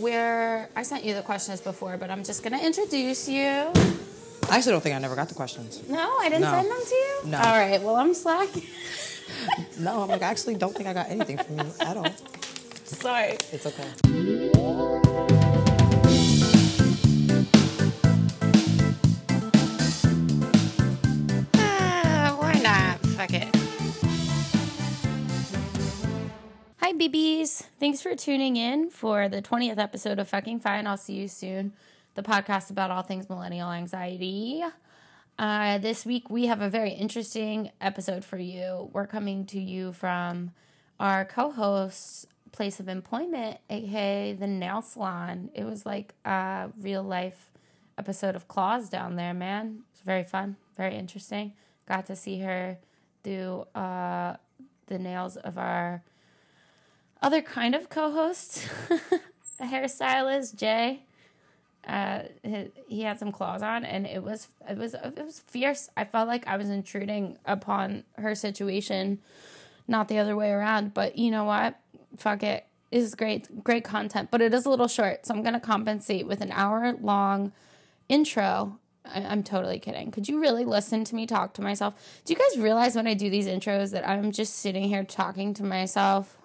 where I sent you the questions before, but I'm just gonna introduce you. I actually don't think I never got the questions. No, I didn't No. send them to you. No. All right. Well, I'm slacking. No, I'm like, I actually don't think I got anything from you at all. Sorry. It's okay. BBs. Thanks for tuning in for the 20th episode of Fucking Fine. I'll see you soon. The podcast about all things millennial anxiety. Uh, this week, we have a very interesting episode for you. We're coming to you from our co host's place of employment, aka the nail salon. It was like a real life episode of Claws down there, man. It's very fun, very interesting. Got to see her do uh, the nails of our other kind of co-host, a hairstylist, Jay. Uh, he, had some claws on, and it was it was it was fierce. I felt like I was intruding upon her situation, not the other way around. But you know what? Fuck it. This is great, great content, but it is a little short, so I'm gonna compensate with an hour long intro. I'm totally kidding. Could you really listen to me talk to myself? Do you guys realize when I do these intros that I'm just sitting here talking to myself?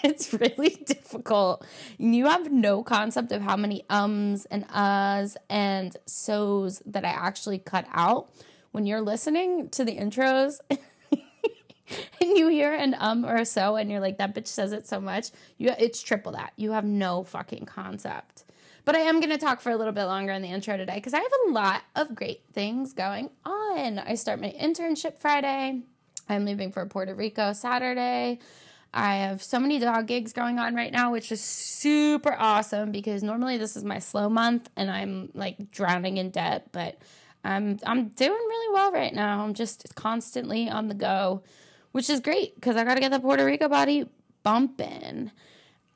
it's really difficult. You have no concept of how many ums and uhs and so's that I actually cut out. When you're listening to the intros. and you hear an um or a so and you're like that bitch says it so much you it's triple that. You have no fucking concept. But i am going to talk for a little bit longer in the intro today because i have a lot of great things going on. I start my internship friday. I'm leaving for puerto rico saturday i have so many dog gigs going on right now which is super awesome because normally this is my slow month and i'm like drowning in debt but i'm i'm doing really well right now i'm just constantly on the go which is great because I got to get the Puerto Rico body bumping.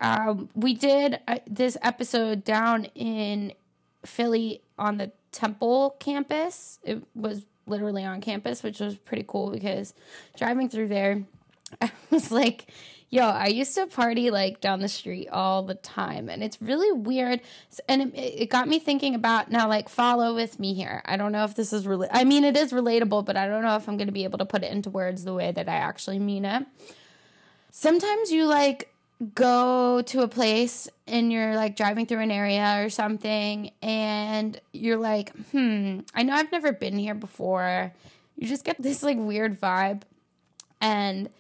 Um, we did uh, this episode down in Philly on the Temple campus. It was literally on campus, which was pretty cool because driving through there, I was like, yo, I used to party like down the street all the time. And it's really weird. And it, it got me thinking about now, like, follow with me here. I don't know if this is really, I mean, it is relatable, but I don't know if I'm going to be able to put it into words the way that I actually mean it. Sometimes you like go to a place and you're like driving through an area or something and you're like, hmm, I know I've never been here before. You just get this like weird vibe. And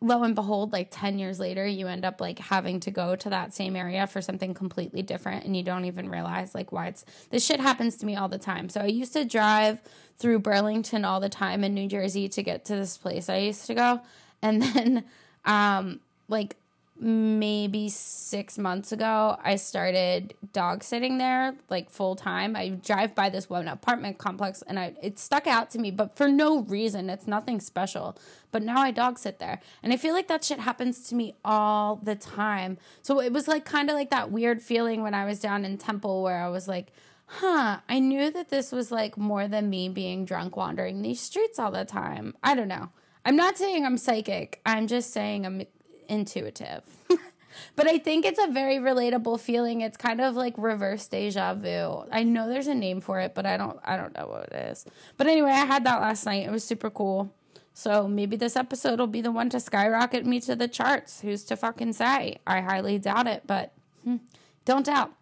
lo and behold, like 10 years later, you end up like having to go to that same area for something completely different and you don't even realize like why it's this shit happens to me all the time. So I used to drive through Burlington all the time in New Jersey to get to this place I used to go. And then um like maybe six months ago, I started dog sitting there like full time. I drive by this one apartment complex and I it stuck out to me, but for no reason. It's nothing special. But now I dog sit there. And I feel like that shit happens to me all the time. So it was like kind of like that weird feeling when I was down in Temple where I was like, huh, I knew that this was like more than me being drunk wandering these streets all the time. I don't know. I'm not saying I'm psychic. I'm just saying I'm intuitive. but I think it's a very relatable feeling. It's kind of like reverse deja vu. I know there's a name for it, but I don't I don't know what it is. But anyway, I had that last night. It was super cool. So maybe this episode will be the one to skyrocket me to the charts. Who's to fucking say? I highly doubt it, but hmm, don't doubt.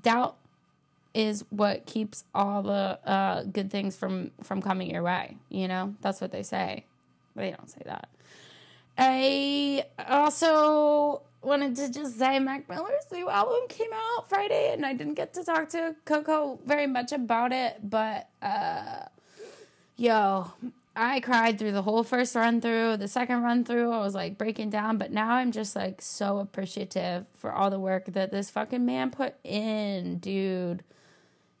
Doubt is what keeps all the uh, good things from from coming your way. You know, that's what they say. They don't say that. I also wanted to just say Mac Miller's new album came out Friday, and I didn't get to talk to Coco very much about it, but uh, yo, I cried through the whole first run through. The second run through, I was like breaking down, but now I'm just like so appreciative for all the work that this fucking man put in, dude.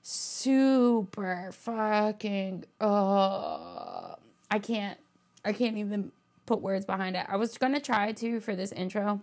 Super fucking oh I can't I can't even put words behind it. I was gonna try to for this intro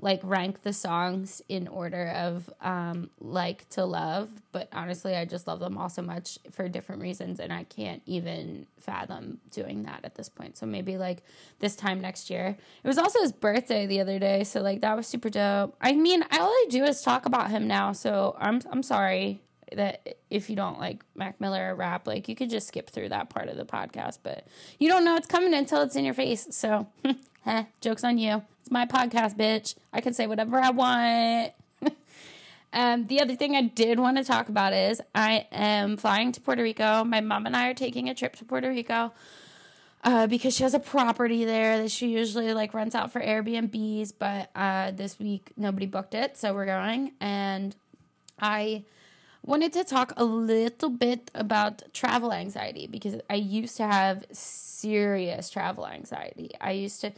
like rank the songs in order of um, like to love, but honestly, I just love them all so much for different reasons, and I can't even fathom doing that at this point. So maybe like this time next year. It was also his birthday the other day, so like that was super dope. I mean, all I do is talk about him now, so I'm I'm sorry that if you don't like Mac Miller rap, like you could just skip through that part of the podcast, but you don't know it's coming until it's in your face. So, eh, joke's on you. It's my podcast, bitch. I can say whatever I want. um, the other thing I did want to talk about is I am flying to Puerto Rico. My mom and I are taking a trip to Puerto Rico. Uh, because she has a property there that she usually like rents out for Airbnbs, but uh, this week nobody booked it, so we're going. And I wanted to talk a little bit about travel anxiety because I used to have serious travel anxiety. I used to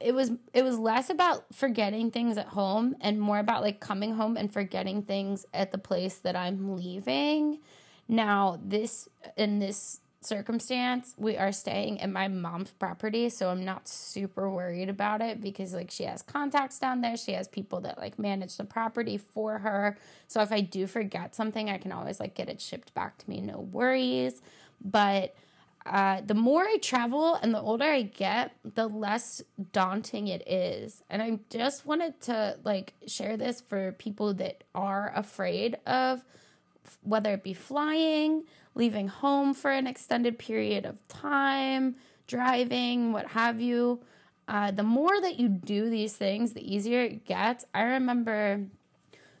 it was it was less about forgetting things at home and more about like coming home and forgetting things at the place that I'm leaving. Now, this in this circumstance, we are staying at my mom's property, so I'm not super worried about it because like she has contacts down there. She has people that like manage the property for her. So if I do forget something, I can always like get it shipped back to me, no worries. But uh, the more I travel and the older I get, the less daunting it is. And I just wanted to like share this for people that are afraid of whether it be flying, leaving home for an extended period of time, driving, what have you. Uh, the more that you do these things, the easier it gets. I remember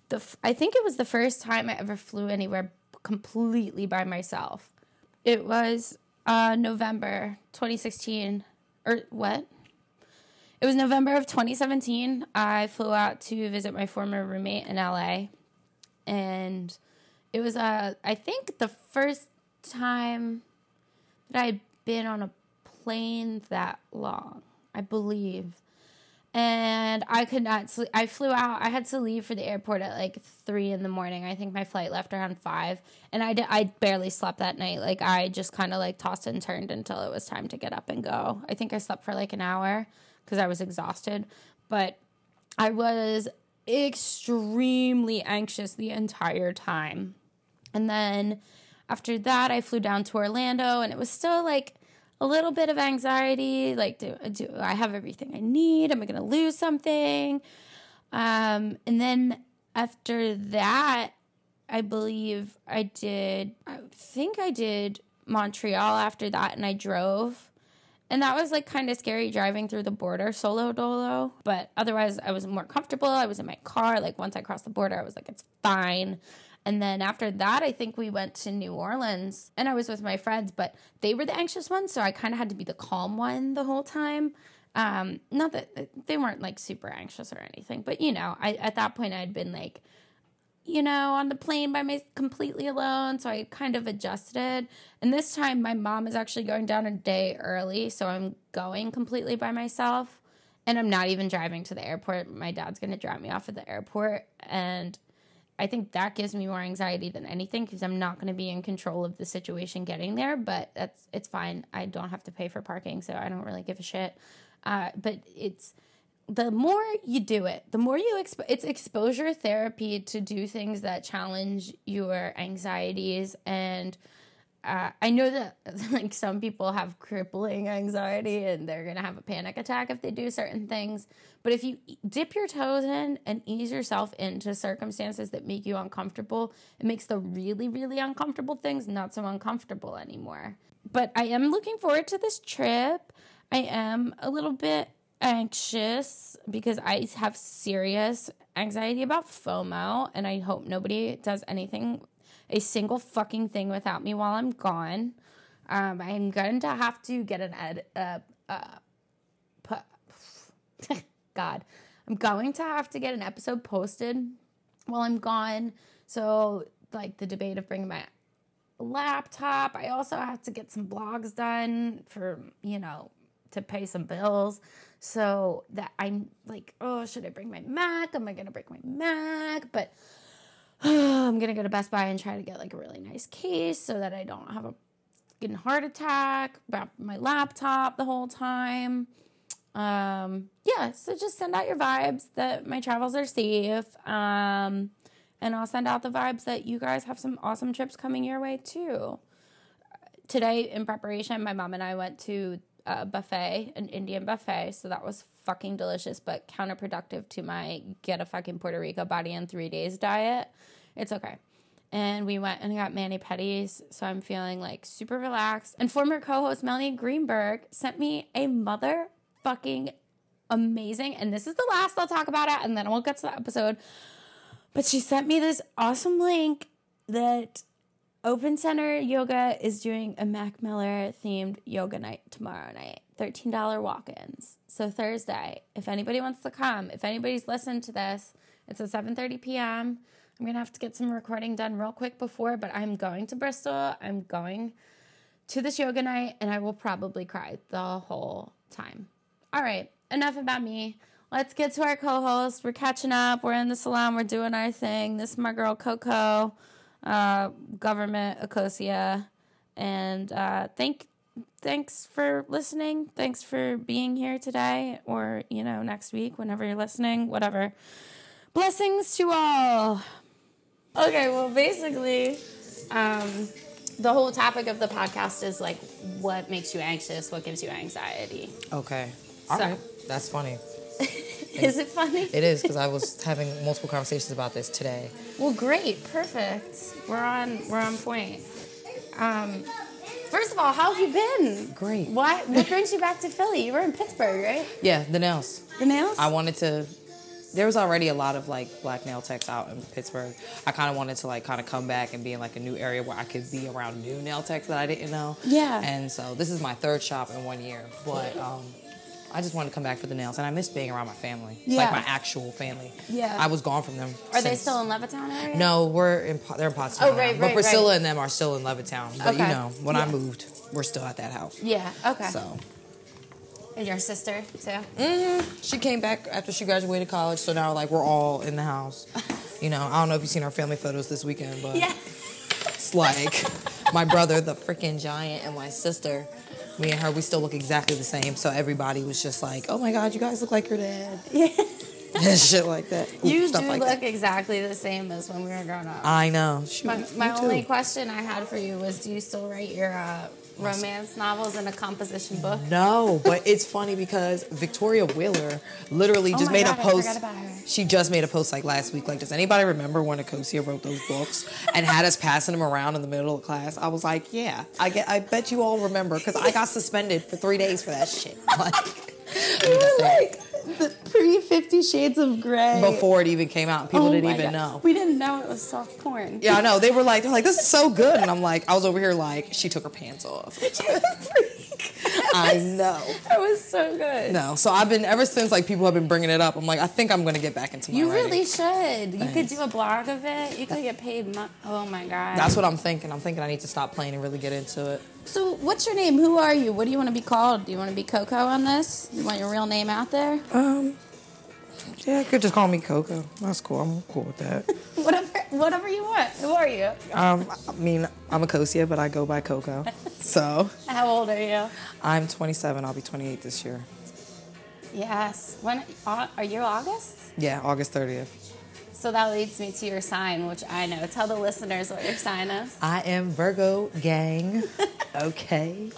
the I think it was the first time I ever flew anywhere completely by myself. It was uh, November 2016 or what? It was November of 2017. I flew out to visit my former roommate in LA, and it was uh I think the first time that I had been on a plane that long, I believe. And I could not sleep. I flew out. I had to leave for the airport at like three in the morning. I think my flight left around five, and I did, I barely slept that night. Like I just kind of like tossed and turned until it was time to get up and go. I think I slept for like an hour because I was exhausted, but I was extremely anxious the entire time. And then after that, I flew down to Orlando, and it was still like a little bit of anxiety. Like, do, do I have everything I need? Am I going to lose something? Um, and then after that, I believe I did, I think I did Montreal after that, and I drove. And that was like kind of scary driving through the border solo dolo. But otherwise, I was more comfortable. I was in my car. Like once I crossed the border, I was like, it's fine. And then after that, I think we went to New Orleans and I was with my friends, but they were the anxious ones. So I kind of had to be the calm one the whole time. Um, not that they weren't like super anxious or anything, but you know, I, at that point I'd been like, you know, on the plane by my completely alone. So I kind of adjusted. And this time my mom is actually going down a day early. So I'm going completely by myself. And I'm not even driving to the airport. My dad's going to drop me off at the airport. And I think that gives me more anxiety than anything because I'm not going to be in control of the situation getting there. But that's it's fine. I don't have to pay for parking, so I don't really give a shit. Uh, but it's the more you do it, the more you exp- it's exposure therapy to do things that challenge your anxieties and uh, I know that like some people have crippling anxiety and they're gonna have a panic attack if they do certain things. But if you dip your toes in and ease yourself into circumstances that make you uncomfortable, it makes the really, really uncomfortable things not so uncomfortable anymore. But I am looking forward to this trip. I am a little bit anxious because I have serious anxiety about FOMO, and I hope nobody does anything a single fucking thing without me while I'm gone. Um, I'm going to have to get an ed. Uh, uh, pu- God, I'm going to have to get an episode posted while I'm gone. So, like the debate of bringing my laptop. I also have to get some blogs done for you know to pay some bills. So that I'm like, oh, should I bring my Mac? Am I gonna bring my Mac? But I'm gonna go to Best Buy and try to get like a really nice case so that I don't have a fucking heart attack about my laptop the whole time. Um, yeah, so just send out your vibes that my travels are safe. Um, and I'll send out the vibes that you guys have some awesome trips coming your way too. Today, in preparation, my mom and I went to a buffet, an Indian buffet. So that was fucking delicious, but counterproductive to my get a fucking Puerto Rico body in three days diet. It's okay. And we went and got mani pedis. So I'm feeling like super relaxed. And former co host Melanie Greenberg sent me a motherfucking amazing, and this is the last I'll talk about it, and then we'll get to the episode. But she sent me this awesome link that Open Center Yoga is doing a Mac Miller themed yoga night tomorrow night. $13 walk ins. So Thursday, if anybody wants to come, if anybody's listened to this, it's at 7:30 p.m. I'm gonna have to get some recording done real quick before, but I'm going to Bristol. I'm going to this yoga night, and I will probably cry the whole time. All right, enough about me. Let's get to our co-host. We're catching up. We're in the salon. We're doing our thing. This is my girl Coco, uh, government Akosia, and uh, thank thanks for listening. Thanks for being here today, or you know next week whenever you're listening. Whatever. Blessings to all. Okay, well, basically, um, the whole topic of the podcast is like what makes you anxious, what gives you anxiety. Okay. All So- right. That's funny. Is it funny? It is because I was having multiple conversations about this today. Well, great, perfect. We're on we're on point. Um, first of all, how have you been? Great. What what brings you back to Philly? You were in Pittsburgh, right? Yeah, the nails. The nails. I wanted to. There was already a lot of like black nail techs out in Pittsburgh. I kind of wanted to like kind of come back and be in like a new area where I could be around new nail techs that I didn't know. Yeah. And so this is my third shop in one year, but um, I just wanted to come back for the nails, and I miss being around my family, Yeah. like my actual family. Yeah. I was gone from them. Are they still in Levittown area? No, we're in. They're in Pottstown. Oh, right, now. But Priscilla right. and them are still in Levittown. But you know, when I moved, we're still at that house. Yeah. Okay. So And your sister too. Mm. she came back after she graduated college. So now, like, we're all in the house. You know, I don't know if you've seen our family photos this weekend, but Yeah. it's like my brother, the freaking giant, and my sister. Me and her, we still look exactly the same. So everybody was just like, "Oh my God, you guys look like your dad," Yeah. and shit like that. Ooh, You do like look that. exactly the same as when we were growing up. I know. Shoot, My, my too. only question I had for you was do you still write your uh, romance novels in a composition book? No, but it's funny because Victoria Wheeler literally Oh just my made God, a post. forgot about her. She just made a post like last week. Like, does anybody remember when Akosia wrote those books and had us passing them around in the middle of class? I was like, yeah, I get. I bet you all remember because I got suspended for three days for that shit. Like, You were like the pre Fifty Shades of Grey. before it even came out, people Oh didn't even God. know. We didn't know it was soft porn. Yeah, I know. They were like, they're like, this is so good, and I'm like, I was over here like, she took her pants off. I know. That was so good. No, so I've been ever since like people have been bringing it up. I'm like, I think I'm gonna get back into my You writing. really should. You could do a blog of it. You could get paid. Mo- oh my god. That's what I'm thinking. I'm thinking I need to stop playing and really get into it. So, what's your name? Who are you? What do you want to be called? Do you want to be Coco on this? You want your real name out there? Um, yeah, you could just call me Coco. That's cool. I'm cool with that. whatever, whatever you want. Who are you? um, I mean, I'm Akosia, but I go by Coco. So How old are you? I'm 27. I'll be 28 this year. Yes. When are you August? Yeah, August 30th. So that leads me to your sign, which I know. Tell the listeners what your sign is. I am Virgo gang. okay.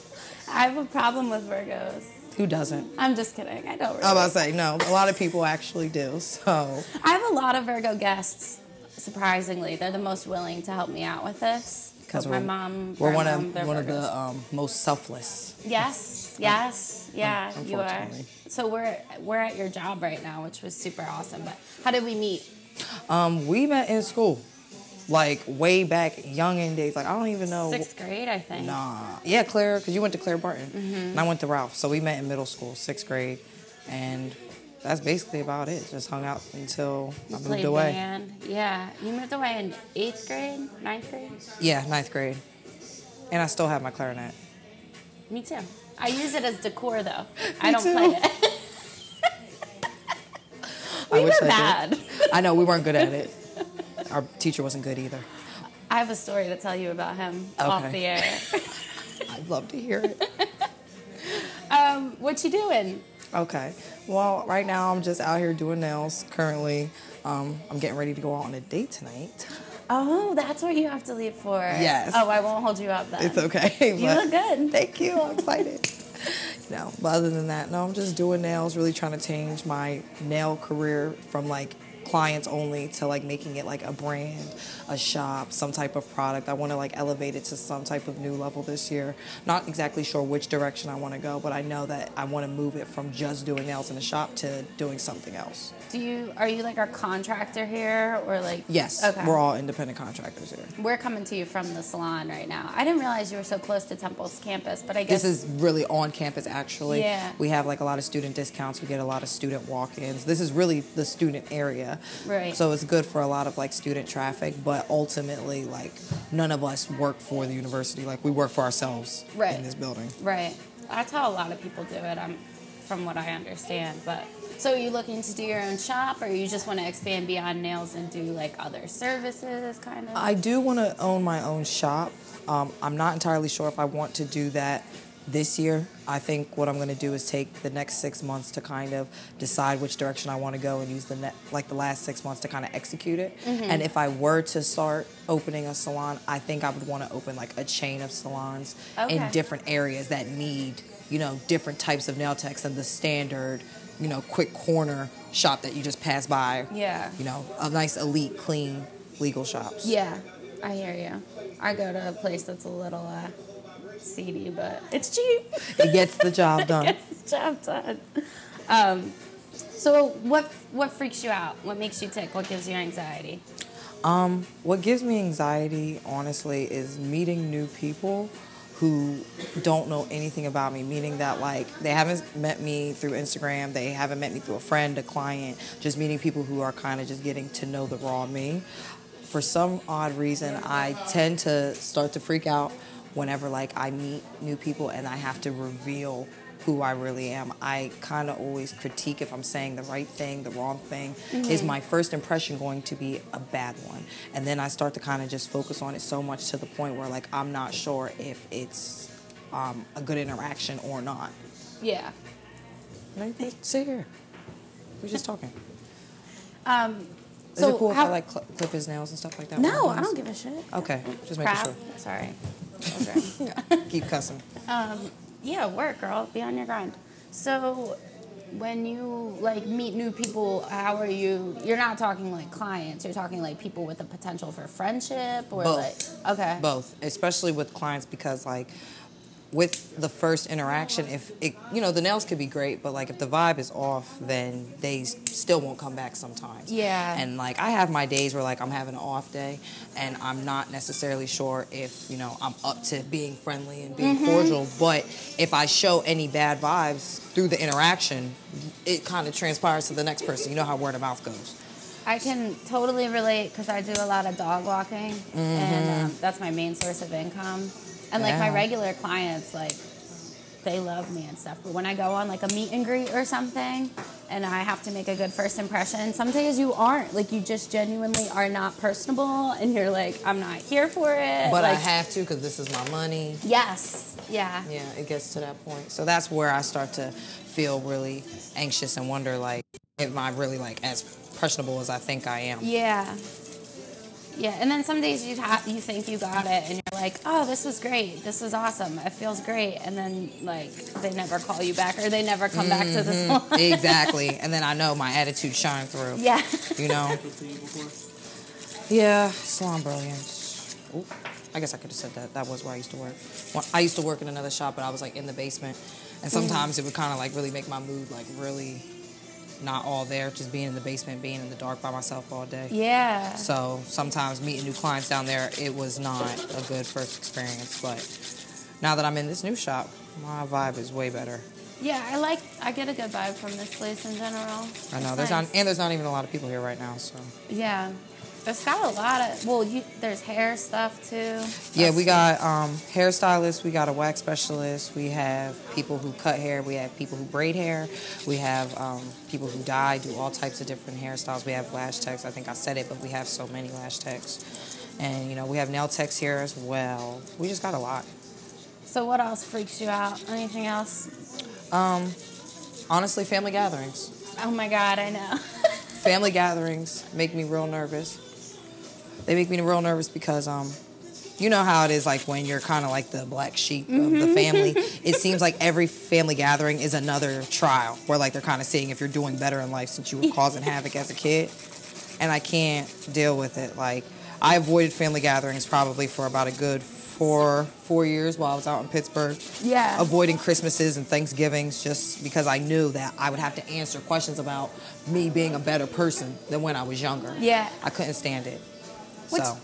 I have a problem with Virgos. Who doesn't? I'm just kidding. I don't really. I'm about to say no. A lot of people actually do. So I have a lot of Virgo guests. Surprisingly, they're the most willing to help me out with this. because my mom, we're one of they're one of the um, most selfless. Yes, yes, yeah, you are. So we're we're at your job right now, which was super awesome. But how did we meet? Um, we met in school, like way back, young in days. Like I don't even know. Sixth grade, I think. Nah, yeah, Claire, because you went to Clara Barton, Mm-hmm. and I went to Ralph. So we met in middle school, sixth grade, and that's basically about it. Just hung out until I moved Played away. band. Yeah, you moved away in eighth grade, ninth grade. Yeah, ninth grade, and I still have my clarinet. Me too. I use it as decor though. I don't too. play it. I we wish were I bad. did. I know we weren't good at it. Our teacher wasn't good either. I have a story to tell you about him off the air. I'd love to hear it. um, what you doing? Okay. Well, right now I'm just out here doing nails. Currently, um, I'm getting ready to go out on a date tonight. Oh, that's what you have to leave for. Yes. Oh, I won't hold you up then. It's okay. You look good. Thank you. I'm excited. no, but other than that, no, I'm just doing nails, really trying to change my nail career from like clients only to like making it like a brand, a shop, some type of product. I want to like elevate it to some type of new level this year. Not exactly sure which direction I want to go, but I know that I want to move it from just doing nails in a shop to doing something else. Do you are you like our contractor here or like Yes, Okay. we're all independent contractors here. We're coming to you from the salon right now. I didn't realize you were so close to Temple's campus, but I guess This is really on campus actually. Yeah. We have like a lot of student discounts. We get a lot of student walk-ins. This is really the student area. Right. So it's good for a lot of like student traffic, but ultimately like none of us work for the university. Like we work for ourselves Right. in this building. right. That's how a lot of people do it. I'm from what I understand, but so are you looking to do your own shop or you just want to expand beyond nails and do like other services kind of? I do want to own my own shop. Um, I'm not entirely sure if I want to do that this year. I think what I'm going to do is take the next six months to kind of decide which direction I want to go and use the net, like the last six months to kind of execute it. And if I were to start opening a salon, I think I would want to open like a chain of salons Okay. in different areas that need, you know, different types of nail techs than the standard, you know, quick corner shop that you just pass by. Yeah. You know, a nice elite, clean, legal shops. Yeah, I hear you. I go to a place that's a little uh, seedy, but it's cheap. It gets the job done. Gets the job done. Um, so what what freaks you out? What makes you tick? What gives you anxiety? Um, what gives me anxiety, honestly, is meeting new people who don't know anything about me, meaning that like they haven't met me through Instagram, they haven't met me through a friend, a client, just meeting people who are kind of just getting to know the raw me. For some odd reason, I tend to start to freak out whenever like I meet new people and I have to reveal who I really am. I kind of always critique if I'm saying the right thing, the wrong thing. Is my first impression going to be a bad one? And then I start to kind of just focus on it so much to the point where like I'm not sure if it's um, a good interaction or not. Yeah. Let's sit here. We're just talking. Um, Is so it cool if I like cl- clip his nails and stuff like that? No, I don't give a shit. Okay, just making Crap. sure. Sorry. Okay. Keep cussing. um, yeah, work, girl. Be on your grind. So, when you like meet new people, how are you? You're not talking like clients. You're talking like people with a potential for friendship, or Both. like okay, Both, especially with clients because like with the first interaction, if it, you know the nails could be great, but like if the vibe is off, then they still won't come back sometimes. Yeah. And like I have my days where like I'm having an off day, and I'm not necessarily sure if you know I'm up to being friendly and being cordial. But if I show any bad vibes through the interaction, it kind of transpires to the next person. You know how word of mouth goes. I can totally relate because I do a lot of dog walking, and um, that's my main source of income. And like my regular clients, like they love me and stuff. But when I go on like a meet and greet or something, and I have to make a good first impression, some days you aren't. Like you just genuinely are not personable, and you're like, I'm not here for it. But I have to because this is my money. Yes. Yeah. Yeah, it gets to that point. So that's where I start to feel really anxious and wonder like, am I really like as personable as I think I am? Yeah. Yeah, and then some days you ha- you think you got it, and you're like, "Oh, this was great. This was awesome. It feels great." And then like they never call you back, or they never come back to the mm-hmm. salon. exactly. And then I know my attitude shine through. yeah. You know? Happened to you before? Yeah, salon brilliance. Oop, I guess I could have said that. That was where I used to work. Well, I used to work in another shop, but I was like in the basement, and mm-hmm. sometimes it would kind of like really make my mood like really not all there. Just being in the basement, being in the dark by myself all day. Yeah. So sometimes meeting new clients down there, it was not a good first experience. But now that I'm in this new shop, my vibe is way better. Yeah, I like. I get a good vibe from this place in general. I know It's there's nice. not, and there's not even a lot of people here right now. So Yeah. It's got a lot of. Well, you, there's hair stuff too. yeah, we got um, hairstylists, we got a wax specialist, we have people who cut hair, we have people who braid hair, we have um, people who dye, do all types of different hairstyles. We have lash techs. I think I said it, but we have so many lash techs, and you know we have nail techs here as well. We just got a lot. So what else freaks you out? Anything else? Um, Honestly, family gatherings. Oh my god, I know. Family gatherings make me real nervous. They make me real nervous because um you know how it is like when you're kind of like the black sheep of the family. it seems like every family gathering is another trial where like they're kind of seeing if you're doing better in life since you were causing havoc as a kid. And I can't deal with it. Like I avoided family gatherings probably for about a good four four years while I was out in Pittsburgh. Yeah. Avoiding Christmases and Thanksgivings just because I knew that I would have to answer questions about me being a better person than when I was younger. Yeah. I couldn't stand it. Which- so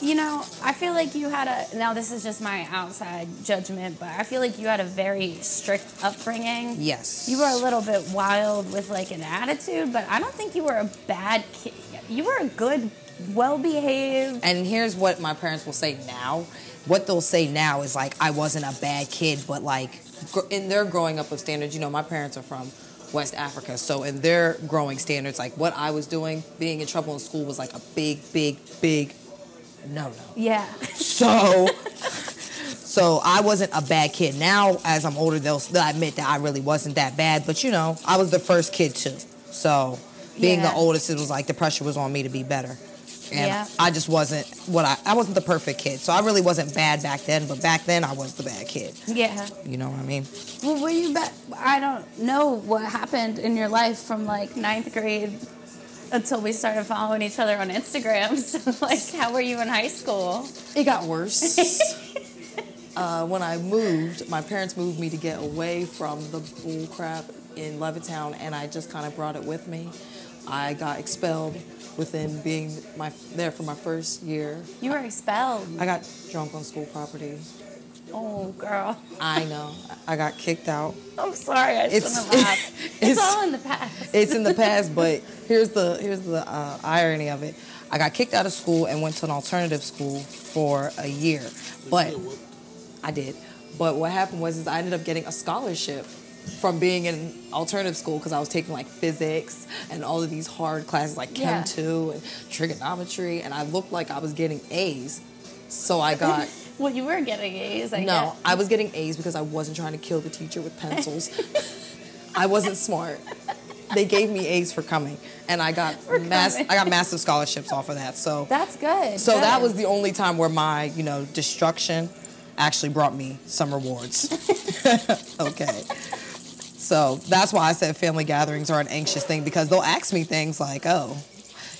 You know, I feel like you had a. Now, this is just my outside judgment, but I feel like you had a very strict upbringing. yes. You were a little bit wild with like an attitude, but I don't think you were a bad kid. You were a good, well behaved. And here's what my parents will say now. What they'll say now is like I wasn't a bad kid, but like in their growing up of standards, you know, my parents are from West Africa, so in their growing standards, like what I was doing, being in trouble in school was like a big, big, big no no. Yeah. So, so I wasn't a bad kid. Now, as I'm older, they'll, they'll admit that I really wasn't that bad. But you know, I was the first kid too. So, being Yeah. the oldest, it was like the pressure was on me to be better. And Yeah. I just wasn't what I I wasn't the perfect kid. So I really wasn't bad back then. But back then, I was the bad kid. Yeah. You know what I mean? Well, were you back? I don't know what happened in your life from like ninth grade until we started following each other on Instagram. So, like, how were you in high school? It got worse. uh, when I moved, my parents moved me to get away from the bull crap in Levittown, and I just kind of brought it with me. I got expelled within being my there for my first year. You were expelled. I got drunk on school property. Oh, girl. I know. I got kicked out. I'm sorry. I It's- shouldn't have laughed. It's, it's- all in the past. It's in the past, but here's the here's the uh, irony of it. I got kicked out of school and went to an alternative school for a year, but I did. But what happened was is I ended up getting a scholarship from being in alternative school because I was taking like physics and all of these hard classes like Chem Yeah. 2 and trigonometry, and I looked like I was getting A's. So I got well, you were getting A's, I no, guess. I was getting A's because I wasn't trying to kill the teacher with pencils. I wasn't smart. They gave me A's for coming, and I got mass. I got massive scholarships off of that. So, That's good. so that was the only time where my, you know, destruction actually brought me some rewards. okay. So that's why I said family gatherings are an anxious thing because they'll ask me things like, "Oh,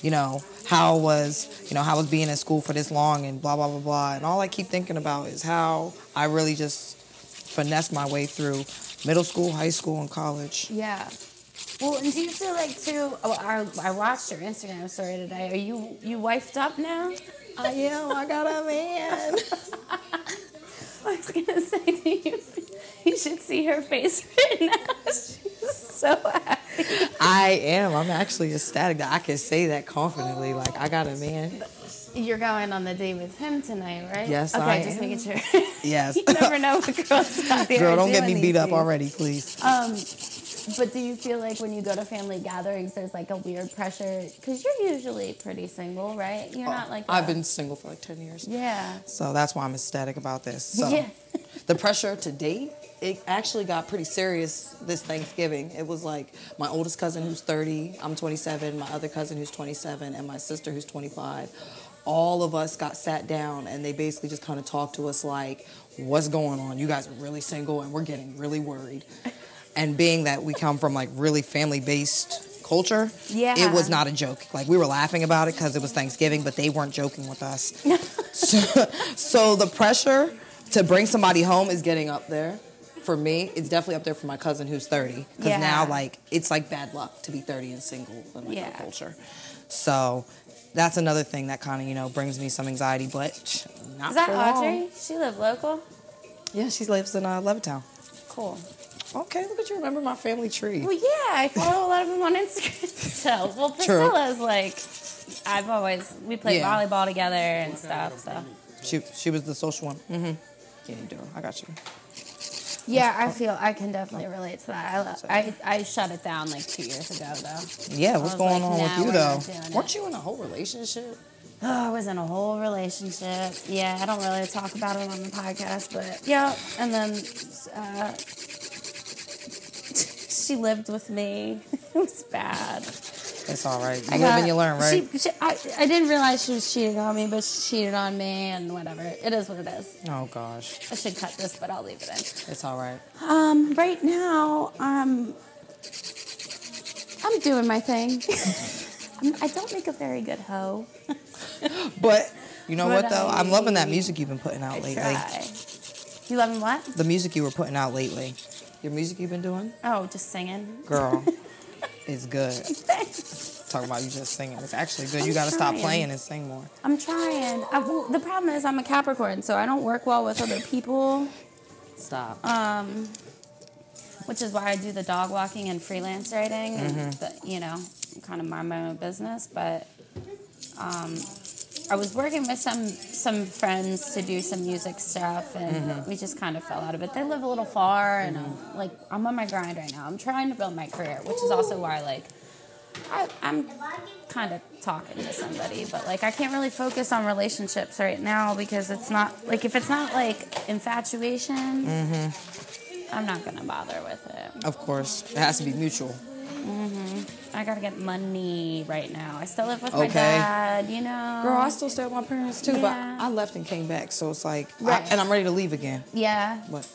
you know, how was, you know, how was being in school for this long and blah blah blah blah." And all I keep thinking about is how I really just finessed my way through middle school, high school, and college. Yeah. Well, and do you feel like too? Oh, I, I watched your Instagram story today. Are you you wifed up now? I am. I got a man. I was gonna say to you, you should see her face right now. She's so happy. I am. I'm actually ecstatic that I can say that confidently. Like I got a man. You're going on the date with him tonight, right? Yes, okay, I just making sure. Yes. you never know what girls out there Girl, don't get me beat up days. already, please. Um, but do you feel like when you go to family gatherings, there's like a weird pressure? Because you're usually pretty single, right? You're oh, not like I've been single for like 10 years. Yeah. So that's why I'm ecstatic about this. So Yeah. the pressure to date, it actually got pretty serious this Thanksgiving. It was like my oldest cousin who's 30, I'm 27, my other cousin who's 27, and my sister who's 25. All of us got sat down and they basically just kind of talked to us like, what's going on? You guys are really single and we're getting really worried. And being that we come from like really family based culture, Yeah. it was not a joke. Like we were laughing about it because it was Thanksgiving, but they weren't joking with us. so, so the pressure to bring somebody home is getting up there. For me, it's definitely up there for my cousin who's 30. Because Yeah. now, like, it's like bad luck to be 30 and single in like Yeah. our culture. So that's another thing that kind of, you know, brings me some anxiety, but not Is that for long. Audrey? She live local? Yeah, she lives in uh, Levittown. Cool. Okay, look at you remember my family tree. Well, yeah, I follow a lot of them on Instagram. So, well. Priscilla's like, I've always, we played Yeah. volleyball together and stuff, so. She she was the social one. Mm-hmm. Yeah, you do. I got you. Yeah, I feel, I can definitely relate to that. I, lo- I, I shut it down like two years ago, though. Yeah, what's was going like, on nah, with you we're though? not doing it. Weren't you in a whole relationship? Oh, I was in a whole relationship. Yeah, I don't really talk about it on the podcast, but yeah. And then uh, she lived with me. it was bad. It's all right. You I live got- and you learn, right? She, she, I, I didn't realize she was cheating on me, but she cheated on me, and whatever. It is what it is. oh gosh, I should cut this, but I'll leave it in. it's all right. Um, right now, um, I'm doing my thing. I'm, don't make a very good hoe. But you know But what though? I'm loving that music you've been putting out I lately. try. You loving what? The music you were putting out lately. Your music you've been doing, Oh, just singing. girl, it's good. Talk about you just singing. It's actually good. You got to stop playing and sing more. I'm trying. I, well, the problem is I'm a Capricorn, so I don't work well with other people. Stop. Um, which is why I do the dog walking and freelance writing, and the, you know, kind of mind my own business. But um, I was working with some some friends to do some music stuff, and mm-hmm. we just kind of fell out of it. They live a little far, and I'm mm-hmm. like, I'm on my grind right now. I'm trying to build my career, which is also why like I, I'm kind of talking to somebody, but like I can't really focus on relationships right now because it's not like if it's not like infatuation, mm-hmm. I'm not gonna bother with it. of course, it has to be mutual. I gotta get money right now. I still live with my dad, you know. Girl, I still stay with my parents too, Yeah. but I left and came back, so it's like, I- and I'm ready to leave again. yeah. But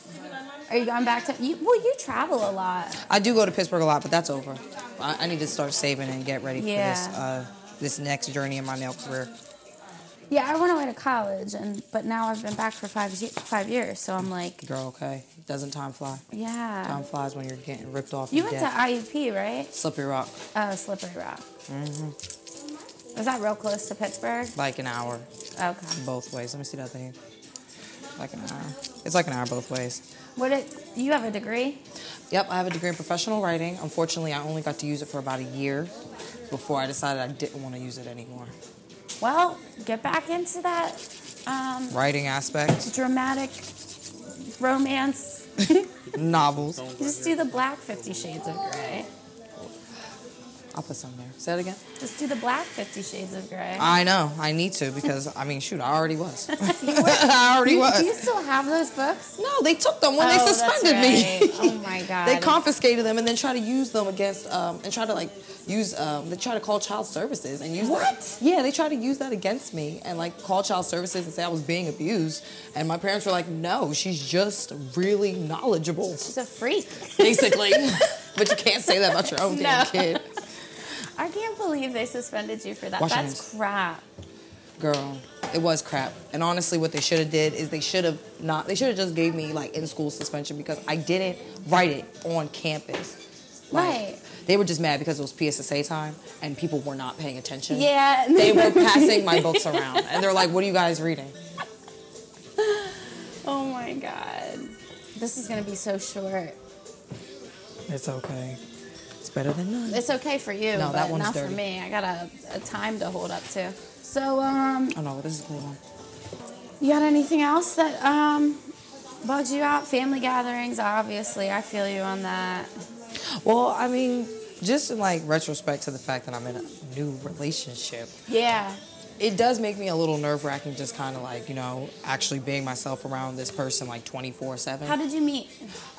Are you going back to? You, well, you travel a lot. I do go to Pittsburgh a lot, but that's over. I, I need to start saving and get ready for this uh, this next journey in my nail career. Yeah, I went away to college, and but now I've been back for five five years, so I'm like, Girl, okay, doesn't time fly? yeah. Time flies when you're getting ripped off. You went to. IUP, right? Slippery Rock, Oh, Slippery Rock. Mm-hmm. Was that real close to Pittsburgh? like an hour Okay. both ways. Let me see that thing. Like an hour. It's like an hour both ways. What it? You have a degree? Yep, I have a degree in professional writing. Unfortunately, I only got to use it for about a year before I decided I didn't want to use it anymore. Well, get back into that um, Writing aspect, dramatic romance. novels. Just do the black Fifty Shades of Grey. I'll put some there. Say it again. Just do the black Fifty Shades of Grey. I know. I need to because I mean, shoot, I already was. I already do, was. do you still have those books? No, they took them when Oh, they suspended me. Oh my god. they confiscated them and then try to use them against um, and try to like use um, they try to call child services and use What? That. Yeah, they try to use that against me and like call child services and say I was being abused. And my parents were like, "No, she's just really knowledgeable, She's a freak. basically." but you can't say that about your own damn kid, I can't believe they suspended you for that. Wash That's crap. girl. It was crap. And honestly, what they should have did is they should have not. They should have just gave me like in school suspension because I didn't write it on campus. Like, Right. They were just mad because it was PSSA time and people were not paying attention. Yeah. They were passing my books around and they're like, "What are you guys reading?" Oh my god. This is gonna be so short. It's okay. It's better than none. It's okay for you, No, but that one's not for me. I got a, a time to hold up to. So, um, Oh no, this is a clean one. you got anything else that um bugs you out? Family gatherings, obviously. I feel you on that. Well, I mean, just in like retrospect to the fact that I'm in a new relationship, Yeah. it does make me a little nerve wracking. Just kind of like you know, actually being myself around this person like 24 7. How did you meet?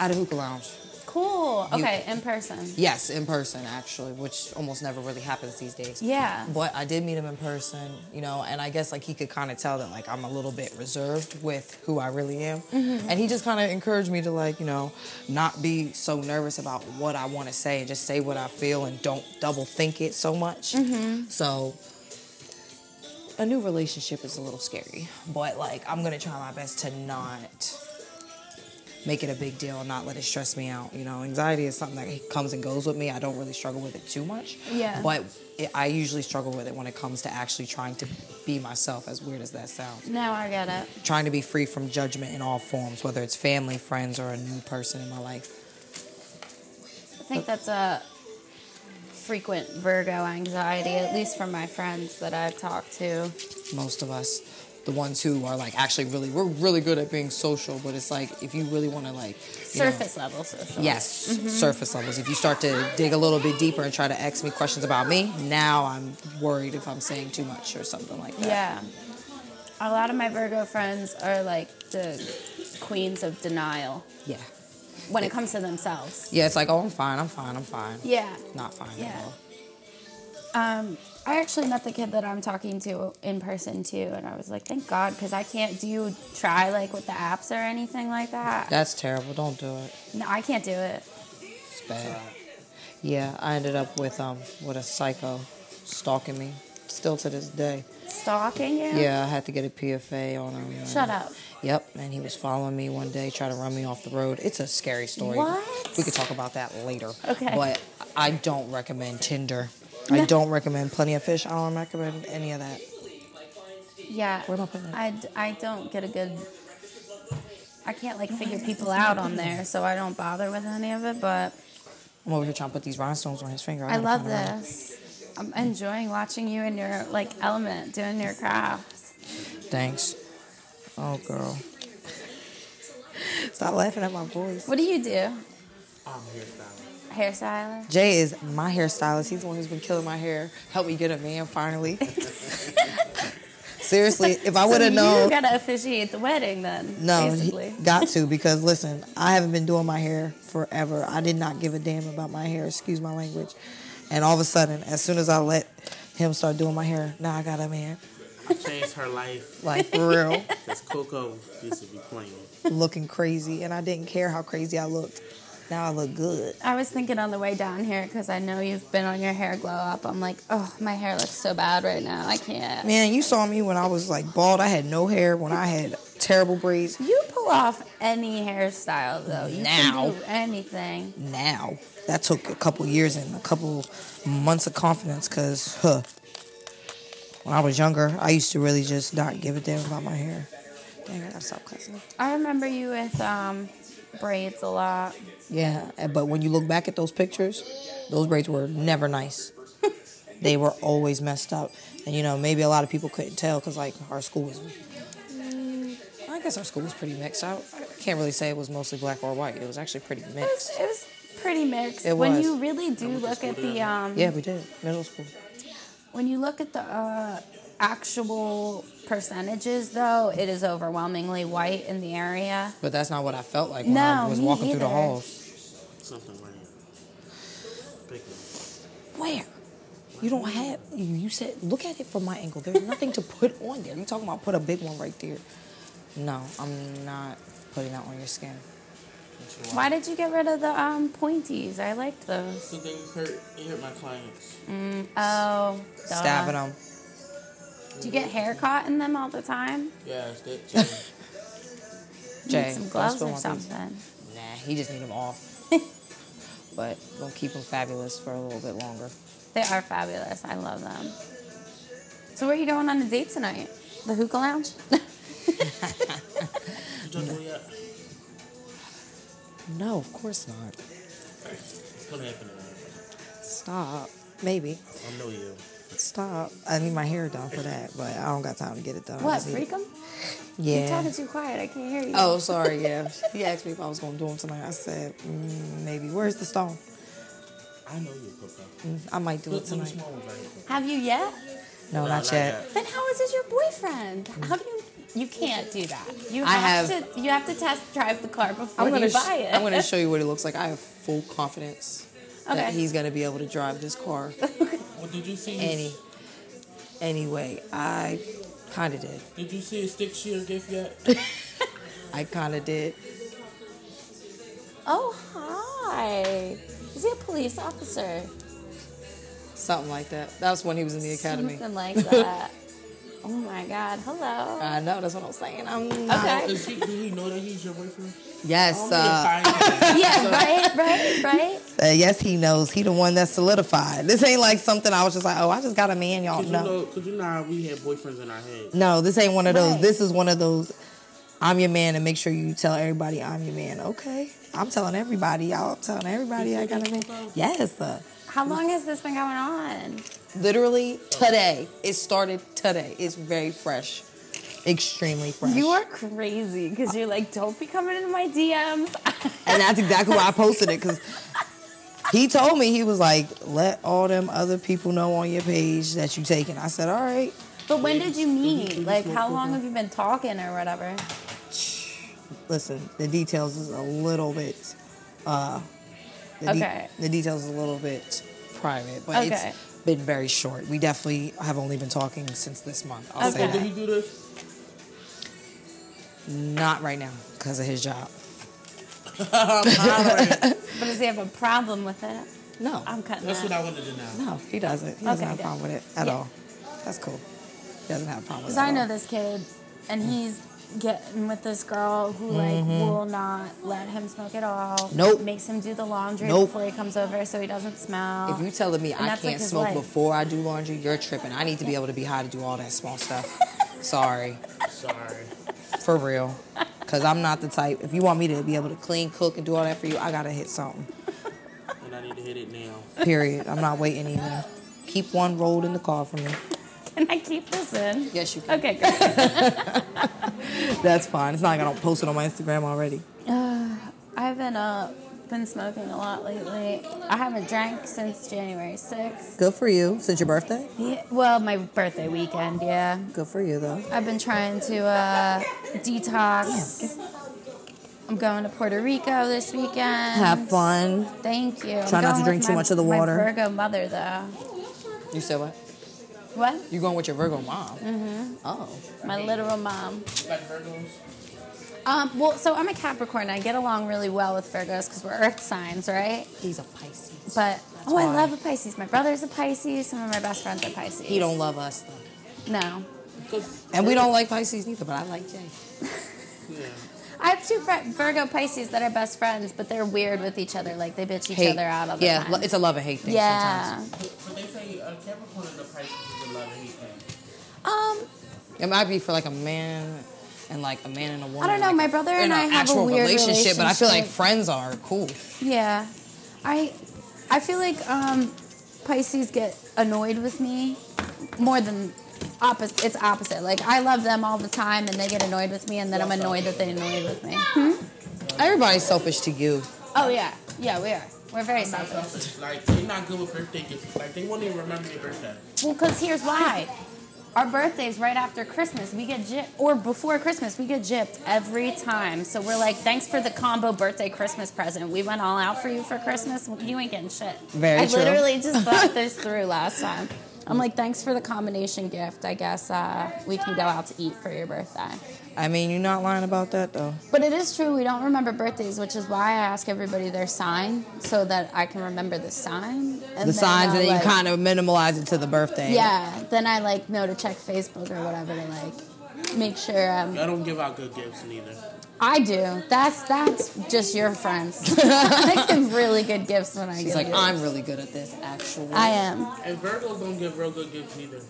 at a hookah lounge. Cool. You- Okay, in person. Yes, in person actually, which almost never really happens these days. Yeah. But I did meet him in person, you know, and I guess like he could kind of tell that like I'm a little bit reserved with who I really am. Mm-hmm. And he just kind of encouraged me to like, you know, not be so nervous about what I want to say and just say what I feel and don't double think it so much. Mm-hmm. So a new relationship is a little scary, but like I'm going to try my best to not make it a big deal and not let it stress me out. You know, anxiety is something that comes and goes with me. I don't really struggle with it too much. Yeah. But it, I usually struggle with it when it comes to actually trying to be myself, as weird as that sounds. Now I get it. Trying to be free from judgment in all forms, whether it's family, friends, or a new person in my life. I think that's a frequent Virgo anxiety, at least from my friends that I've talked to. Most of us. The ones who are like actually really, we're really good at being social, but it's like if you really want to like you know- Surface level social. Yes, surface levels. If you start to dig a little bit deeper and try to ask me questions about me, now I'm worried if I'm saying too much or something like that. Yeah. A lot of my Virgo friends are like the queens of denial. Yeah. when it comes to themselves. Yeah, it's like, oh, I'm fine, I'm fine, I'm fine. Yeah. Not fine Yeah. at all. Um, I actually met the kid that I'm talking to in person too, and I was like, thank God, because I can't. Do you try like with the apps or anything like that? That's terrible. Don't do it. No, I can't do it. It's bad. Yeah, I ended up with um with a psycho stalking me. Still to this day. Stalking you? Yeah, I had to get a PFA on him. Shut up. Yep, and he was following me one day, trying to run me off the road. It's a scary story. What? We could talk about that later. Okay. But I don't recommend Tinder. I don't recommend Plenty of Fish. I don't recommend any of that. Yeah. Where am I putting it? I, d- I don't get a good. I can't like figure people out on there, so I don't bother with any of it. But I'm over here trying to put these rhinestones on his finger. I gotta love find out. this. I'm enjoying watching you in your like element, doing your craft. Thanks. Oh, girl. Stop laughing at my voice. What do you do? I'm hairstylist. Hairstyler? Jay is my hairstylist. He's the one who's been killing my hair. Help me get a man finally. Seriously, if I would have so known. You gotta officiate the wedding then. No, he- got to because listen, I haven't been doing my hair forever. I did not give a damn about my hair, excuse my language. And all of a sudden, as soon as I let him start doing my hair, now I got a man. I changed her life Like for real, because Coco used to be playing. looking crazy, and I didn't care how crazy I looked. Now I look good. I was thinking on the way down here because I know you've been on your hair glow up. I'm like, oh, my hair looks so bad right now. I can't. Man, you saw me when I was like bald. I had no hair. When I had terrible braids. You pull off any hairstyle though. You Now. anything. Now that took a couple years and a couple months of confidence, cause huh. When I was younger, I used to really just not give a damn about my hair. Dang, I gotta stop cussing. I remember you with um, braids a lot. Yeah, but when you look back at those pictures, those braids were never nice. they were always messed up, and you know maybe a lot of people couldn't tell because like our school was. Mm, I guess our school was pretty mixed. I, I can't really say it was mostly black or white. It was actually pretty It was, mixed. it was pretty mixed. It when was. you really do look at the um, Yeah, we did middle school. when you look at the uh, actual percentages, though, it is overwhelmingly white in the area. But that's not what I felt like when I No, was me walking through the halls. Something right here. Where? You don't have. You, you said look at it from my angle. There's nothing to put on there. You talking about put a big one right there? No, I'm not putting that on your skin. Why did you get rid of the um, pointies? I liked those. So they hurt, it hurt my clients. Oh, duh. Stabbing them. Do you get hair caught in them all the time? Yeah, it's that too. Jay, Need some gloves or my beans. something. Nah, he just need them off. but gonna keep them fabulous for a little bit longer. They are fabulous. I love them. So where are you going on a date tonight? The hookah lounge? you don't do yet? No, of course not. It's gonna happen tonight. Stop. Maybe. I know you. Stop. I need my hair done for that, but I don't got time to get it done. What, just need- freak 'em? You're talking too quiet. I can't hear you. Oh, sorry. Yeah, he asked me if I was gonna do them tonight. I said mm, maybe. Where's the stone? I know you, Coco. Mm, I might do it Look, look, tonight. small ones right here. Have you yet? No, No, not not yet. yet. Then how is this your boyfriend? How do you? You can't do that. You I have, have- to. You have to test drive the car before I'm gonna. you buy it. I'm gonna show you what it looks like. I have full confidence that he's gonna be able to drive this car. Well, did you see? Any. Anyway, I kind of did. Did you see a stick shield gift yet? I kind of did. Oh hi. Is he a police officer? Something like that. That was when he was in the academy. Something like that. oh my god. Hello. I know. That's what I'm saying. I'm not. Okay. Is he, did he know that he's your boyfriend? Yes. Uh, yeah, yeah. Right. Right. Right. uh, yes, he knows. He the one that's solidified. This ain't like something I was just like, oh, I just got a man, y'all. Cause you know, cause you know how we had boyfriends in our head. No, this ain't one of those. Right. This is one of those. I'm your man, and make sure you tell everybody I'm your man. Okay, I'm telling everybody. Y'all, I'm telling everybody I got a man. Yes, uh, How long has this been going on? Literally today. It started today. It's very fresh, extremely fresh. You are crazy because you're like, don't be coming into my DMs. and that's exactly why I posted it because he told me he was like, let all them other people know on your page that you taking. I said, all right. but when did you meet? Like, how long have you been talking or whatever? Listen, the details is a little bit Uh, the, de- Okay. the details is a little bit private, but Okay. it's been very short. We definitely have only been talking since this month. I'll Okay. say So did that. he do this? Not right now because of his job. I'm hollering. But does he have a problem with it? No, I'm cutting That's that. what I wanted to know. no, he doesn't. He doesn't Okay, have a problem with it at Yeah. all. That's cool. He doesn't have a problem with Because. I know all. this kid, and he's getting with this girl who like will not let him smoke at all. Mm-hmm. Nope. Makes him do the laundry Nope. before he comes over so he doesn't smell. If you're telling me And I can't his smoke life. before I do laundry, you're tripping. I need to be able to be high to do all that small stuff. Sorry, Sorry. for real. Cause I'm not the type. If you want me to be able to clean, cook, and do all that for you, I gotta hit something. And I need to hit it now. Period. I'm not waiting even. Keep one rolled in the car for me. Can I keep this in? Yes, you can. Okay, good. That's fine. It's not like I don't post it on my Instagram already. I've been uh been smoking a lot lately. I haven't drank since January 6th. Good for you. Since your birthday. Yeah, well, my birthday weekend, yeah. Good for you though. I've been trying to uh, detox. Yeah. I'm going to Puerto Rico this weekend. Have fun. Thank you. I'm Try not to drink too much of the water. My Virgo mother, though. You said what? What? You going with your Virgo mom? Mm-hmm. Oh. My literal mom. Like Virgos? Um, well, so I'm a Capricorn. I get along really well with Virgos because we're Earth signs, right? He's a Pisces. But oh, I love a Pisces. My brother's a Pisces. Some of my best friends are Pisces. He don't love us though. No, And we don't like Pisces neither, but I like Jay. yeah. I have two fri Virgo Pisces that are best friends, but they're weird with each other. Like they bitch each Hate. other out all the yeah, time. lo- it's a love and hate thing yeah. sometimes. But they say Capricorn and the Pisces is a love and hate thing. Um, It might be for like a man and like a man and a woman. I don't know, like, my brother in and an I have a weird relationship, but I feel like friends are cool. Yeah, I I feel like um, Pisces get annoyed with me more than opposite. It's opposite. Like I love them all the time, and they get annoyed with me, and then I'm annoyed that they annoyed with me. Everybody's selfish to you. Oh yeah, yeah, we are. We're very Not selfish. selfish. Like, they're not good with birthday gifts. Like, they won't even remember your birthday. Well, because here's why. Our birthday's right after Christmas. We get gypped, or before Christmas, we get gypped every time. So we're like, thanks for the combo birthday Christmas present. We went all out for you for Christmas. You ain't getting shit. Very I true. literally just thought this through last time. I'm like, thanks for the combination gift. I guess uh, we can go out to eat for your birthday. I mean, you're not lying about that though. But it is true, we don't remember birthdays, which is why I ask everybody their sign so that I can remember the sign. And The signs, and then like, you kind of minimalize it to the birthday. Yeah, then I like know to check Facebook or whatever to like make sure. Um, I don't give out good gifts neither. I do. That's that's just your friends. I give really good gifts when I She's give like, gifts. I'm really good at this, actually. I am. And Virgos don't give real good gifts neither.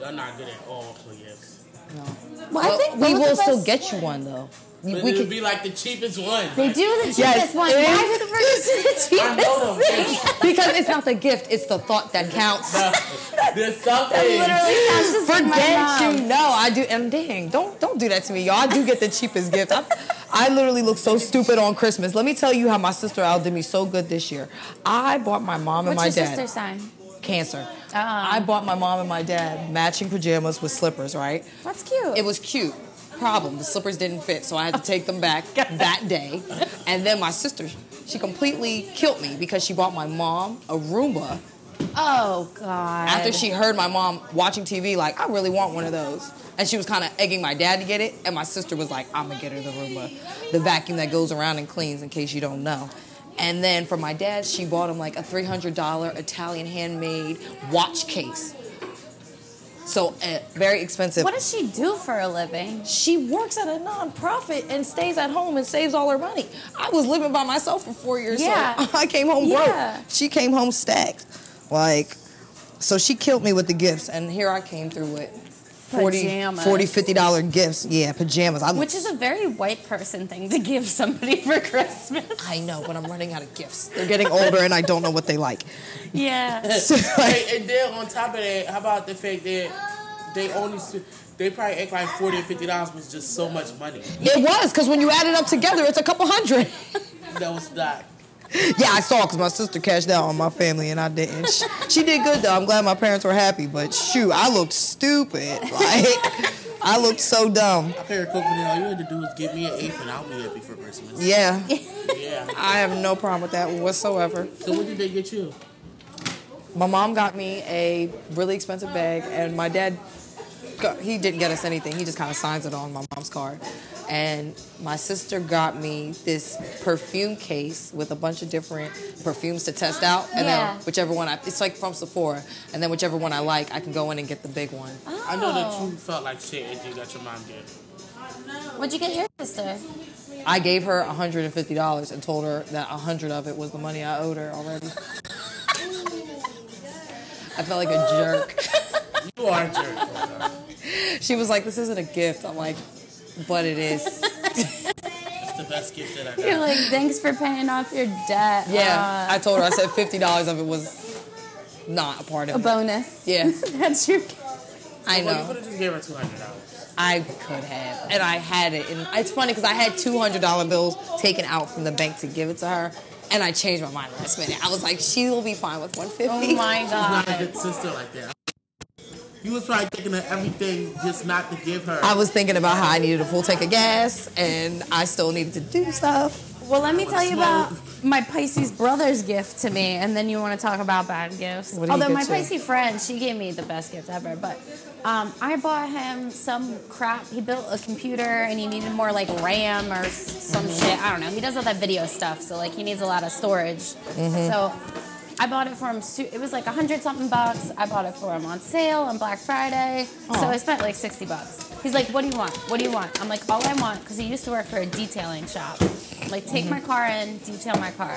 Y'all not good at all for gifts. No. Well, I think we will still us- get you one though. We, But we could. be like the cheapest one. They do the cheapest Yes, one. Why is. do the Virgos do the cheapest? them. because it's not the gift; it's the thought that counts. There's something. Literally sounds just Forget mom. you. No, I do. And dang, don't don't do that to me, y'all. I do get the cheapest gift. I, I literally look so stupid on Christmas. Let me tell you how my sister outdid me so good this year. I bought my mom and What's my your dad sister's sign? cancer. I bought my mom and my dad matching pajamas with slippers. Right? That's cute. It was cute. Problem: the slippers didn't fit, so I had to take them back that day. And then my sister, she completely killed me because she bought my mom a Roomba oh God. after she heard my mom watching TV, like, I really want one of those. And she was kind of egging my dad to get it. And my sister was like, I'm going to get her the Roomba, the vacuum that goes around and cleans, in case you don't know. And then for my dad, she bought him like a $300 Italian handmade watch case. So uh, very expensive. What does she do for a living? she works at a nonprofit and stays at home and saves all her money. I was living by myself for four years, Yeah. so I came home Yeah. broke. She came home stacked. Like, so she killed me with the gifts, and here I came through with 40 Pajamas. 40 50 dollar gifts. Yeah, pajamas. I look- Which is a very white person thing to give somebody for Christmas. I know, but I'm running out of gifts. They're getting older, and I don't know what they like. Yeah. So, like, Hey, and then on top of that, how about the fact that they only they probably act like forty or fifty dollars was just so much money. it was because when you add it up together, it's a couple hundred. That was not. Yeah, I saw because my sister cashed out on my family and I didn't. She, she did good though. I'm glad my parents were happy, but shoot, I looked stupid. Like, I looked so dumb. I carry coconut. All you had to do is give me an eighth, and I'll be happy for Christmas. Yeah, Yeah. I have no problem with that whatsoever. So what did they get you? My mom got me a really expensive bag, and my dad, he didn't get us anything. He just kind of signs it on my mom's card. And my sister got me this perfume case with a bunch of different perfumes to test out, and Yeah. then whichever one I, it's like from Sephora, and then whichever one I like, I can go in and get the big one. I know that Oh. you felt like shit and you got your mom did. What'd you get your sister? I gave her $150 and told her that 100 of it was the money I owed her already. I felt like a jerk. You are a jerk. Coco. She was like, "This isn't a gift." I'm like, "But it is." It's the best gift that I got. You're like, thanks for paying off your debt. Yeah, Uh, I told her. I said fifty dollars of it was not a part a of it. A bonus. Yeah, That's your. I Well, you know. could have just gave her two hundred dollars. I could have, and I had it. And it's funny because I had two hundred dollar bills taken out from the bank to give it to her, and I changed my mind last minute. I was like, she will be fine with one fifty. Oh my God. She's not a god. good sister like that. You was probably thinking of everything just not to give her. I was thinking about how I needed a full tank of gas, and I still needed to do stuff. Well, let me tell you about my Pisces brother's gift to me, and then you want to talk about bad gifts. What did he Although my you? Pisces friend, she gave me the best gift ever. But um, I bought him some crap. He built a computer, and he needed more like RAM or s- some shit. I don't know. He does all that video stuff, so like he needs a lot of storage. So I bought it for him. It was like a hundred something bucks. I bought it for him on sale on Black Friday. So I spent like sixty bucks. He's like, "What do you want? What do you want?" I'm like, "All I want," because he used to work for a detailing shop. Like, take my mm-hmm. car in, detail my car.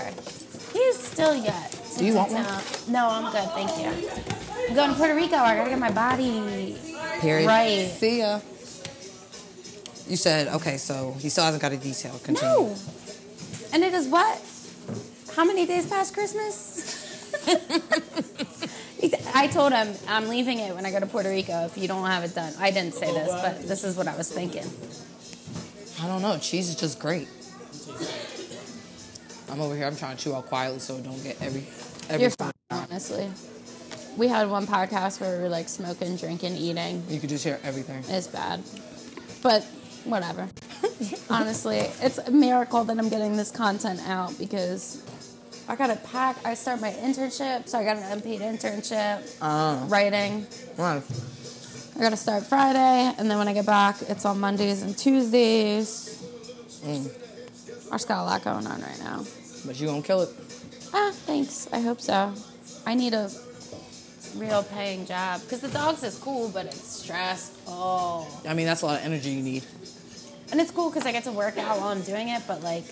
He's still yet. to Do you want one? detail- No, I'm good, thank you. I'm going to Puerto Rico. I gotta get my body. Period. Right. See ya. You said okay, so he still hasn't got a detail. Continue. No. And it is what? How many days past Christmas? I told him I'm leaving it when I go to Puerto Rico if you don't have it done. I didn't say this, but this is what I was thinking. I don't know. Cheese is just great. I'm over here. I'm trying to chew out quietly so don't get every every. You're fine, honestly. We had one podcast where we were like smoking, drinking, eating. You could just hear everything. It's bad. But whatever. Honestly, it's a miracle that I'm getting this content out because I gotta pack. I start my internship, so I got an unpaid internship, Uh, writing. nice. I gotta start Friday, and then when I get back, it's on Mondays and Tuesdays. I just got a lot going on right now. But you gonna kill it. Ah, thanks. I hope so. I need a real paying job because the dogs is cool, but it's stressful. I mean, that's a lot of energy you need. And it's cool because I get to work out while I'm doing it, but like,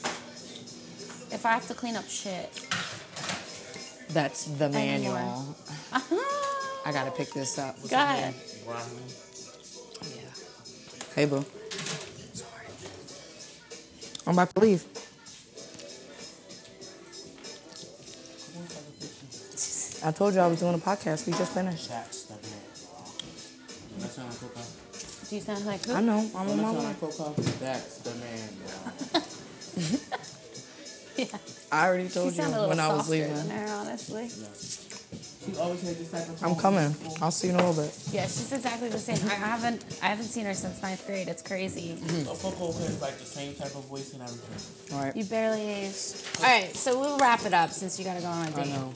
if I have to clean up shit, That's the Anymore. manual. Uh-huh. I gotta pick this up. Go ahead. Yeah. Hey, boo. Sorry. I'm about to leave. I told you I was doing a podcast. We just finished. That's the man. That sound like Coco. Do you sound like I know. I'm on my way. That's the man. bro. Yeah. I already You told you sound a little when I was leaving. than her, honestly. She always had this type of I'm coming. I'll see you in a little bit. Yeah, she's exactly the same. I haven't, I haven't seen her since ninth grade. It's crazy. Oh, Coco has like the same type of voice and everything. All right. You barely aged. All right, so we'll wrap it up since you gotta go on a I date. know.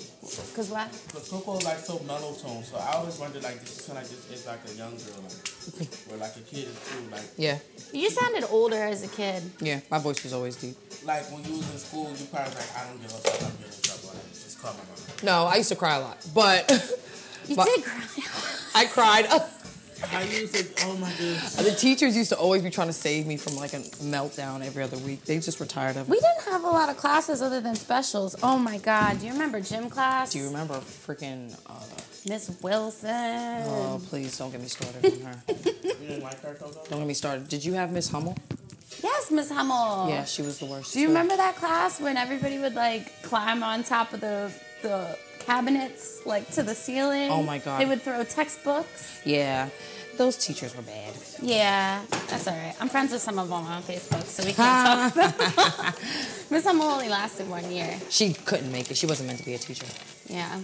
Cause what? But Coco is like so mellow tone, so I always wondered like this sound like this is like a young girl, like, or like a kid is too. Like Yeah. You sounded older as a kid. Yeah. My voice was always deep. like when you was in school, you probably like I don't give a fuck, I'm getting in trouble. Like, just call my mom. No, I used to cry a lot, but You But- did cry. I cried. I used to, oh my goodness. the teachers used to always be trying to save me from like a meltdown every other week. They just were tired of it. We didn't have a lot of classes other than specials. Oh my god, do you remember gym class? Do you remember freaking? Uh, Miss Wilson. oh, please don't get me started on her. You didn't like her, Coco? Don't get me started. Did you have Miss Hummel? Yes, Miss Hummel. Yeah, she was the worst. Do you too. remember that class when everybody would like climb on top of the the cabinets like to the ceiling? Oh my God. They would throw textbooks. Yeah, those teachers were bad. Yeah, that's all right. I'm friends with some of them on Facebook, so we can talk about them. Miss Hummel only lasted one year. She couldn't make it. She wasn't meant to be a teacher. Yeah.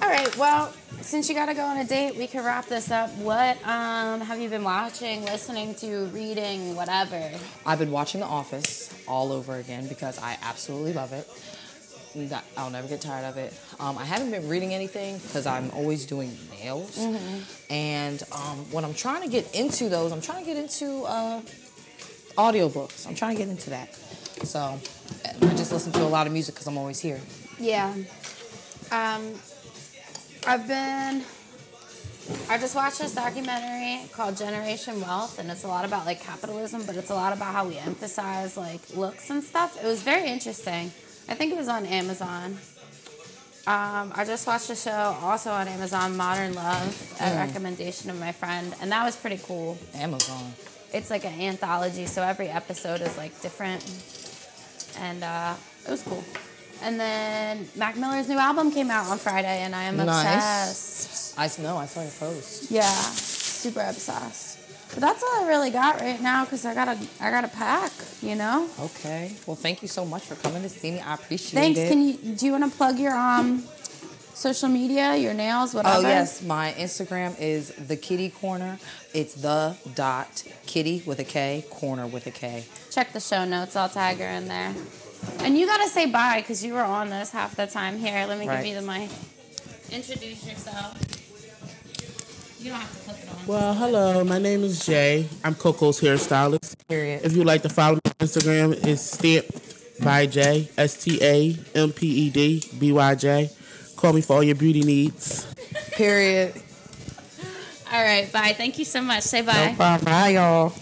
All right. Well, since you got to go on a date, we can wrap this up. What um, have you been watching, listening to, reading, whatever? I've been watching The Office all over again because I absolutely love it. I'll never get tired of it. Um, I haven't been reading anything because I'm always doing nails. And um, when I'm trying to get into those, I'm trying to get into uh, audiobooks. I'm trying to get into that. So I just listen to a lot of music because I'm always here. Yeah. Um, I've been. I just watched this documentary called Generation Wealth, and it's a lot about like capitalism, but it's a lot about how we emphasize like looks and stuff. It was very interesting. I think it was on Amazon. Um, I just watched a show also on Amazon, Modern Love, at recommendation of my friend, and that was pretty cool. Amazon. It's like an anthology, so every episode is like different, and uh, it was cool. And then Mac Miller's new album came out on Friday, and I am obsessed. Nice. I s- know. I saw your post. Yeah, super obsessed. But that's all I really got right now because I gotta I gotta pack. You know. Okay. Well, thank you so much for coming to see me. I appreciate Thanks. it. Thanks. Can you do you want to plug your um social media, your nails, whatever? Oh yes, my Instagram is the Kitty Corner. It's the dot Kitty with a K corner with a K. Check the show notes. I'll tag her in there. And you gotta say bye because you were on this half the time. Here, let me Right. give you the mic. Introduce yourself. You don't have to clip it on. Well, hello. My name is Jay. I'm Coco's hairstylist. Period. If you'd like to follow me on Instagram, it's stamped by Jay. S T A M P E D B Y J. Call me for all your beauty needs. Period. All right, bye. Thank you so much. Say No bye. problem. Bye, y'all.